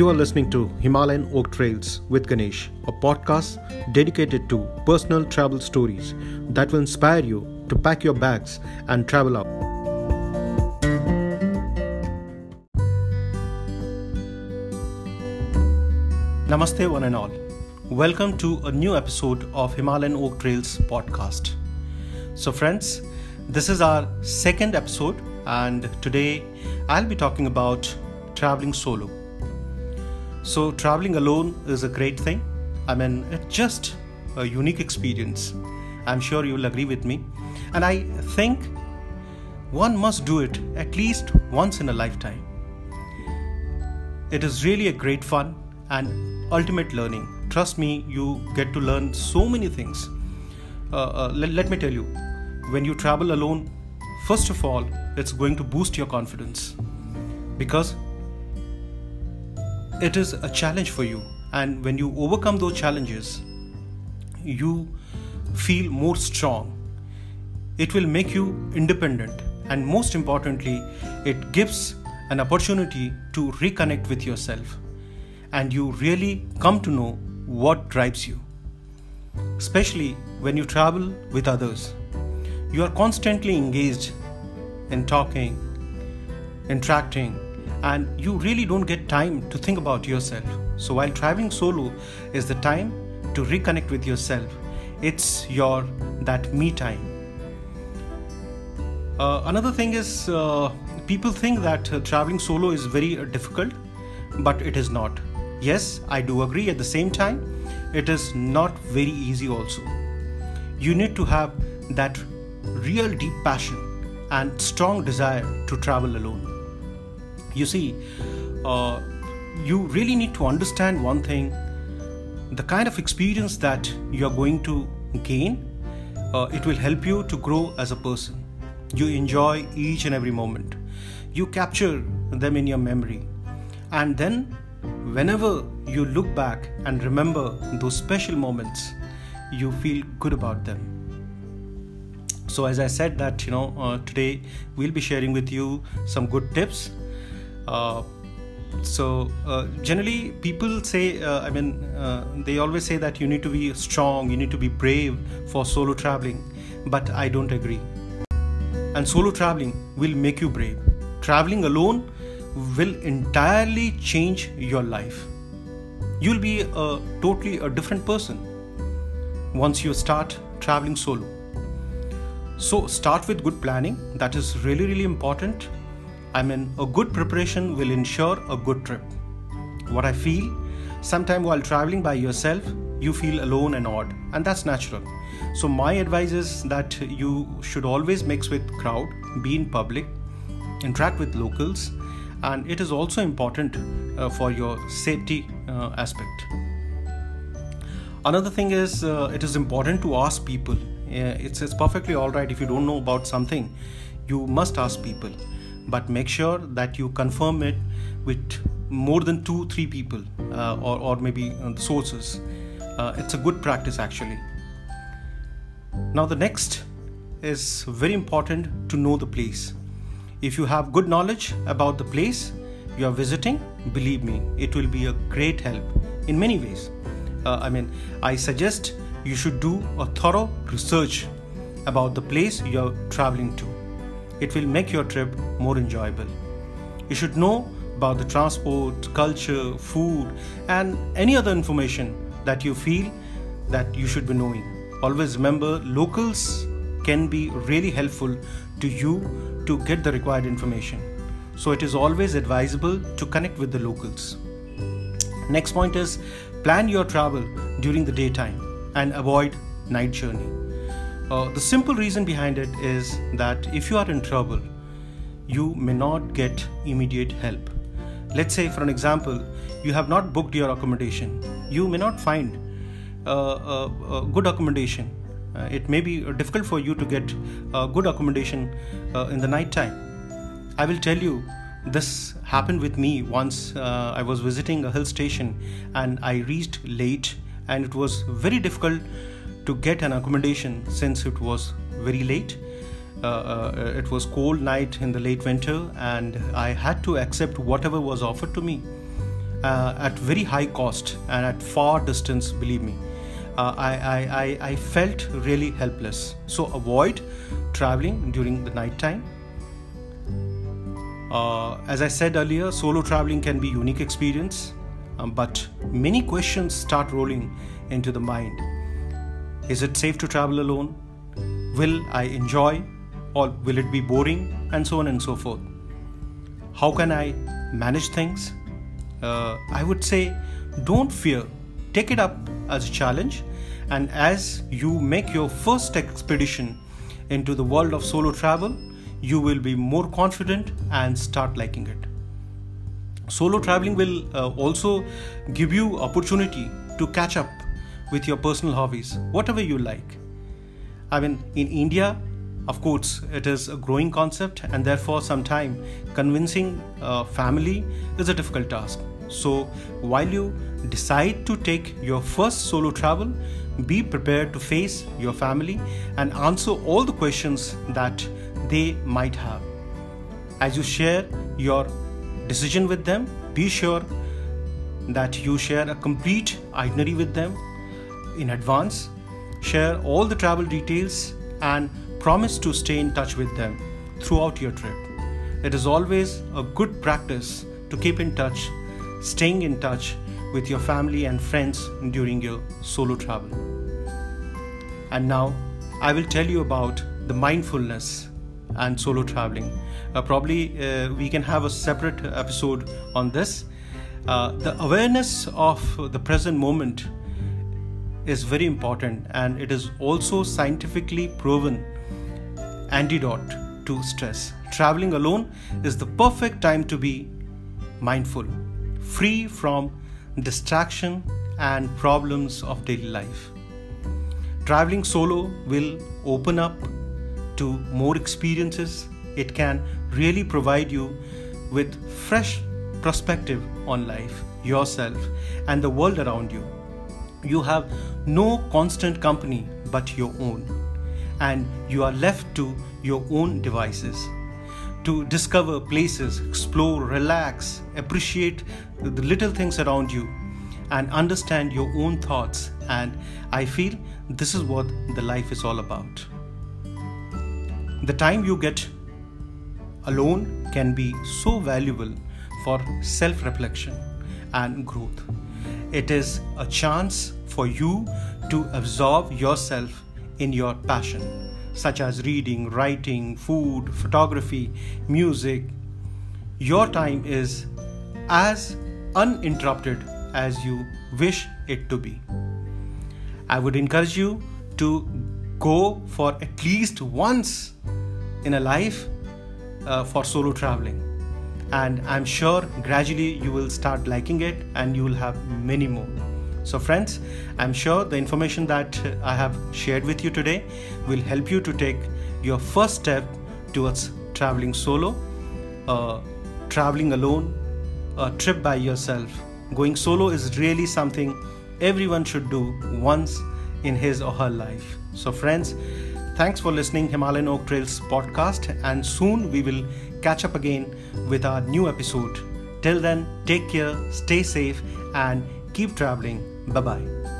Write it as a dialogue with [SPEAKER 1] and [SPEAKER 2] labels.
[SPEAKER 1] You are listening to Himalayan Oak Trails with Ganesh, a podcast dedicated to personal travel stories that will inspire you to pack your bags and travel out. Namaste, one and all. Welcome to a new episode of Himalayan Oak Trails podcast. So, friends, this is our second episode, and today I'll be talking about traveling solo. So, traveling alone is a great thing. I mean, it's just a unique experience. I'm sure you'll agree with me. And I think one must do it at least once in a lifetime. It is really a great fun and ultimate learning. Trust me, you get to learn so many things. Uh, uh, let, let me tell you, when you travel alone, first of all, it's going to boost your confidence because it is a challenge for you. And when you overcome those challenges you feel more strong. It will make you independent. And most importantly it gives an opportunity to reconnect with yourself. And you really come to know what drives you. Especially when you travel with others. You are constantly engaged in talking interacting and you really don't get time to think about yourself. So while traveling solo is the time to reconnect with yourself. It's your that me time. Uh, another thing is uh, people think that uh, traveling solo is very uh, difficult, but it is not. Yes, I do agree. At the same time, it is not very easy also. You need to have that real deep passion and strong desire to travel alone you see, uh, you really need to understand one thing. The kind of experience that you are going to gain, uh, it will help you to grow as a person. You enjoy each and every moment, you capture them in your memory, and then whenever you look back and remember those special moments, you feel good about them. So as i said that you know uh, today we'll be sharing with you some good tips so uh, generally people say uh, i mean uh, they always say that you need to be strong you need to be brave for solo traveling but i don't agree. And solo traveling will make you brave. Traveling alone will entirely change your life. You'll be a totally a different person once you start traveling solo. So start with good planning. That is really really important I mean, a good preparation will ensure a good trip. What I feel, sometime while traveling by yourself, you feel alone and odd, and that's natural. So my advice is that you should always mix with crowd, be in public, interact with locals, and it is also important uh, for your safety uh, aspect. Another thing is uh, it is important to ask people. it's, it's perfectly all right if you don't know about something, you must ask people but make sure that you confirm it with more than two three people uh, or, or maybe uh, sources. Uh, it's a good practice actually. Now the next is very important to know the place. If you have good knowledge about the place you are visiting believe me it will be a great help in many ways. Uh, i mean i suggest you should do a thorough research about the place you are traveling to it will make your trip more enjoyable. You should know about the transport, culture, food, and any other information that you feel that you should be knowing. Always remember, locals can be really helpful to you to get the required information. So it is always advisable to connect with the locals. Next point is plan your travel during the daytime and avoid night journey. Uh, the simple reason behind it is that if you are in trouble, you may not get immediate help. Let's say, for an example, you have not booked your accommodation. You may not find uh, uh, good accommodation. Uh, it may be difficult for you to get good accommodation uh, in the night time. I will tell you, this happened with me once. Uh, I was visiting a hill station and I reached late, and it was very difficult to get an accommodation since it was very late. Uh, uh, it was cold night in the late winter, and I had to accept whatever was offered to me. uh, at very high cost and at far distance, believe me. Uh, I, I, I, felt really helpless. So avoid traveling during the night time. Uh, as I said earlier, solo traveling can be unique experience, um, but many questions start rolling into the mind. Is it safe to travel alone? Will I enjoy or will it be boring? And so on and so forth. How can I manage things? Uh, I would say don't fear, take it up as a challenge. And as you make your first expedition into the world of solo travel, you will be more confident and start liking it. Solo traveling will uh, also give you opportunity to catch up with your personal hobbies, whatever you like. I mean, in India, of course, it is a growing concept, and therefore, sometimes convincing a family is a difficult task. So, while you decide to take your first solo travel, be prepared to face your family and answer all the questions that they might have. As you share your decision with them, be sure that you share a complete itinerary with them in advance, share all the travel details, and promise to stay in touch with them throughout your trip. It is always a good practice to keep in touch, staying in touch with your family and friends during your solo travel. And now I will tell you about the mindfulness and solo traveling. Uh, probably uh, we can have a separate episode on this. Uh, the awareness of the present moment is very important and it is also scientifically proven antidote to stress. Traveling alone is the perfect time to be mindful, free from distraction and problems of daily life. Traveling solo will open up to more experiences. It can really provide you with fresh perspective on life, yourself, and the world around you. You have no constant company but your own and you are left to your own devices to discover places, explore, relax, appreciate the little things around you, and understand your own thoughts. And I feel this is what the life is all about. The time you get alone can be so valuable for self reflection and growth. It is a chance for you to absorb yourself in your passion, such as reading, writing, food, photography, music. Your time is as uninterrupted as you wish it to be. I would encourage you to go for at least once in a life uh, for solo traveling. And I'm sure gradually you will start liking it and you will have many more. So, friends, I'm sure the information that I have shared with you today will help you to take your first step towards traveling solo, uh, traveling alone, a trip by yourself. Going solo is really something everyone should do once in his or her life. So, friends, thanks for listening Himalayan Oak Trails podcast, and soon we will catch up again with our new episode. Till then, take care, stay safe, and keep traveling. Bye bye.